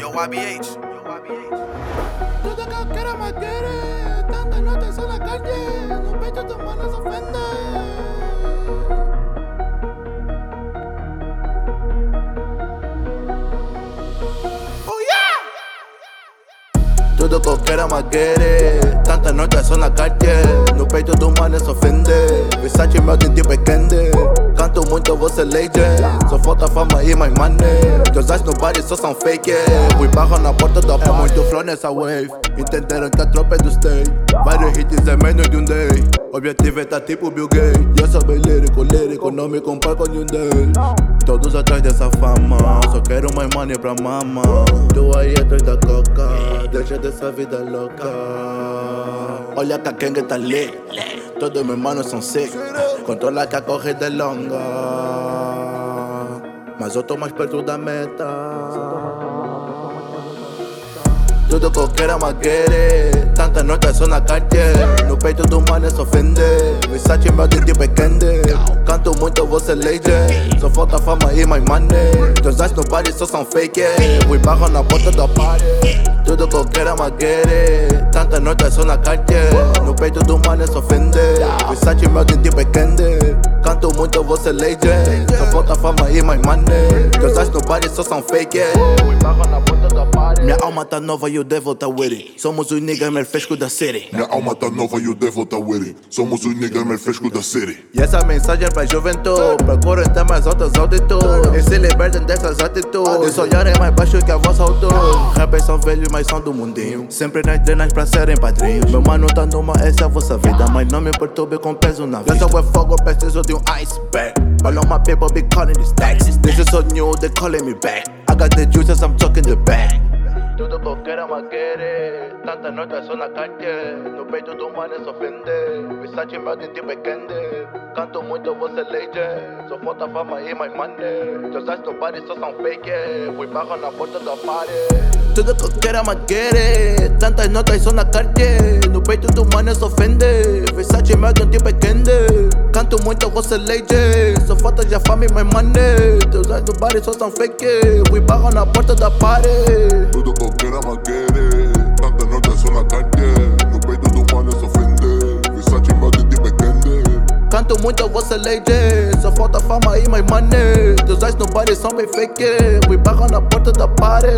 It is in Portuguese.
Yo, YBH. Yo, YBH. Tudo que eu quero é matéria, tanta nota só na calle, no peito do mano se ofende. Oh yeah! Tudo que eu quero é maguere Tanta noite só na calle No peito do mano se ofende Versace meu de tipo é Canto muito, você legend Só falta fama e mais money. Teus eyes no body só são fake. Fui barro na porta da É muito flow nessa wave. Entenderam que a tropa é do state. Vários hits é menos de um day. Objetivo é tá tipo Bill Gates. Eu sou bem lírico, lírico Não me comparo com nenhum Todos atrás dessa fama Só quero mais money pra mama. Tu aí atrás da coca Deixa dessa vida louca. Olha que a Kenga tá lit. Todos meus manos são sick Controla que a corrida é longa Mas eu tô mais perto da meta tudo que eu quero é maguere Tanta nota só na calle. No peito do mano se ofende. Versace meu de tipo é Canto muito, você legend Só falta fama e mais money. Teus eyes no body só são fake Fui barro na porta da party Tudo que eu quero é maguere Tanta nota só na calle. No peito do mano se ofende Versace meu tipo candy Canto muito, você legend Só falta fama e mais money. Teus eyes no body só são fake Fui barro na porta da Minha alma tá nova e o devil tá with it. Somos os niggas mais frescos da city Minha alma tá nova e o devil tá with it. Somos os niggas mais frescos da city. E essa mensagem é pra juventude. Procurem estar mais altas altitudes. E se libertem dessas atitudes. Esse olhar é mais baixo que a vossa altura. Rappers são velhos, mas são do mundinho. Sempre nas drenas pra serem padrinhos. Meu mano tá numa, essa é a vossa vida. Mas não me perturbe com peso na vida Eu sou é fogo, preciso de um iceberg All of my people be calling these taxes This is so new, they calling me back. I got the juices, I'm talking the bag tudo que eu quero é maguere Tanta noite só na calle No peito do mano se ofende Versace meu de tipo é candy Canto muito, você legend Só falta fama e mais money Teus eyes no body só são fake Fui barro na porta da party Tudo que eu quero é maguere Tantas notas só na calle No peito do mano se ofende Versace meu de tipo é candy Canto muito, você legend Só falta já fama e mais money Teus eyes no body só são fake Fui barro na porta da party Tudo que eu quero é maguere. Tanta só na calle. No peito do mano se ofende. Versace meu de é candy. Canto muito, você legend Só falta fama e mais money Teus eyes no body são bem fake Fui barro na porta da party